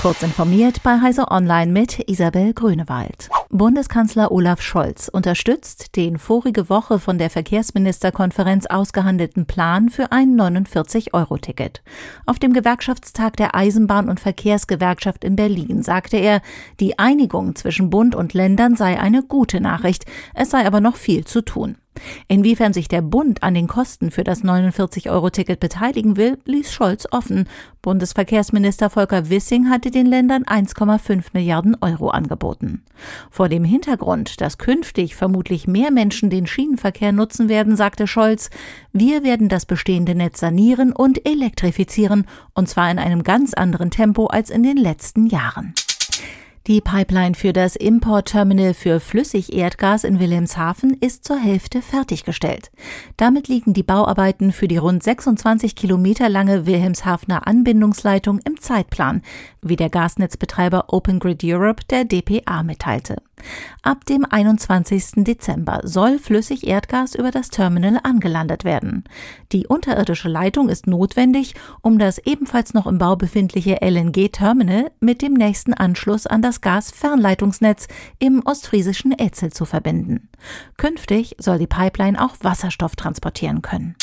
Kurz informiert bei Heise Online mit Isabel Grünewald. Bundeskanzler Olaf Scholz unterstützt den vorige Woche von der Verkehrsministerkonferenz ausgehandelten Plan für ein 49-Euro-Ticket. Auf dem Gewerkschaftstag der Eisenbahn- und Verkehrsgewerkschaft in Berlin sagte er, die Einigung zwischen Bund und Ländern sei eine gute Nachricht, es sei aber noch viel zu tun. Inwiefern sich der Bund an den Kosten für das 49-Euro-Ticket beteiligen will, ließ Scholz offen. Bundesverkehrsminister Volker Wissing hatte den Ländern 1,5 Milliarden Euro angeboten. Vor dem Hintergrund, dass künftig vermutlich mehr Menschen den Schienenverkehr nutzen werden, sagte Scholz, wir werden das bestehende Netz sanieren und elektrifizieren, und zwar in einem ganz anderen Tempo als in den letzten Jahren. Die Pipeline für das Importterminal für Flüssigerdgas in Wilhelmshaven ist zur Hälfte fertiggestellt. Damit liegen die Bauarbeiten für die rund 26 Kilometer lange Wilhelmshavener Anbindungsleitung im Zeitplan, wie der Gasnetzbetreiber Open Grid Europe der DPA mitteilte. Ab dem 21. Dezember soll Flüssigerdgas über das Terminal angelandet werden. Die unterirdische Leitung ist notwendig, um das ebenfalls noch im Bau befindliche LNG-Terminal mit dem nächsten Anschluss an das Gasfernleitungsnetz im ostfriesischen Etzel zu verbinden. Künftig soll die Pipeline auch Wasserstoff transportieren können.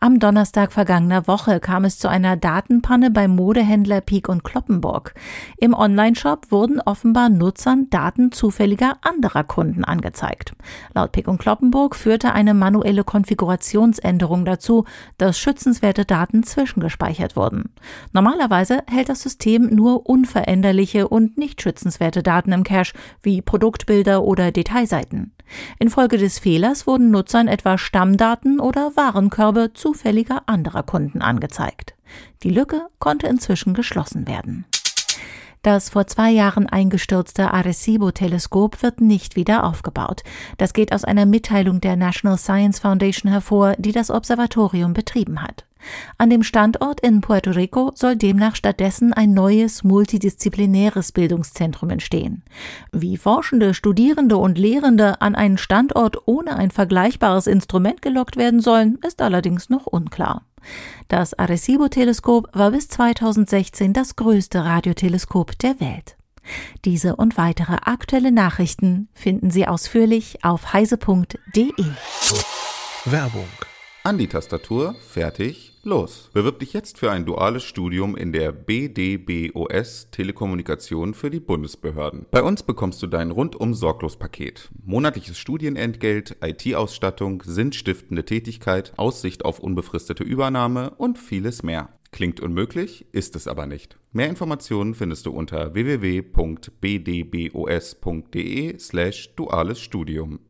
Am Donnerstag vergangener Woche kam es zu einer Datenpanne beim Modehändler Peak und Kloppenburg. Im Onlineshop wurden offenbar Nutzern Daten zufälliger anderer Kunden angezeigt. Laut Peak und Kloppenburg führte eine manuelle Konfigurationsänderung dazu, dass schützenswerte Daten zwischengespeichert wurden. Normalerweise hält das System nur unveränderliche und nicht schützenswerte Daten im Cache, wie Produktbilder oder Detailseiten. Infolge des Fehlers wurden Nutzern etwa Stammdaten oder Warenkörbe zufälliger anderer Kunden angezeigt. Die Lücke konnte inzwischen geschlossen werden. Das vor zwei Jahren eingestürzte Arecibo-Teleskop wird nicht wieder aufgebaut. Das geht aus einer Mitteilung der National Science Foundation hervor, die das Observatorium betrieben hat. An dem Standort in Puerto Rico soll demnach stattdessen ein neues multidisziplinäres Bildungszentrum entstehen. Wie Forschende, Studierende und Lehrende an einen Standort ohne ein vergleichbares Instrument gelockt werden sollen, ist allerdings noch unklar. Das Arecibo-Teleskop war bis 2016 das größte Radioteleskop der Welt. Diese und weitere aktuelle Nachrichten finden Sie ausführlich auf heise.de. Werbung. An die Tastatur, fertig, los. Bewirb dich jetzt für ein duales Studium in der BDBOS Telekommunikation für die Bundesbehörden. Bei uns bekommst du dein rundum sorglos Paket. Monatliches Studienentgelt, IT-Ausstattung, sinnstiftende Tätigkeit, Aussicht auf unbefristete Übernahme und vieles mehr. Klingt unmöglich, ist es aber nicht. Mehr Informationen findest du unter www.bdbos.de slash duales Studium.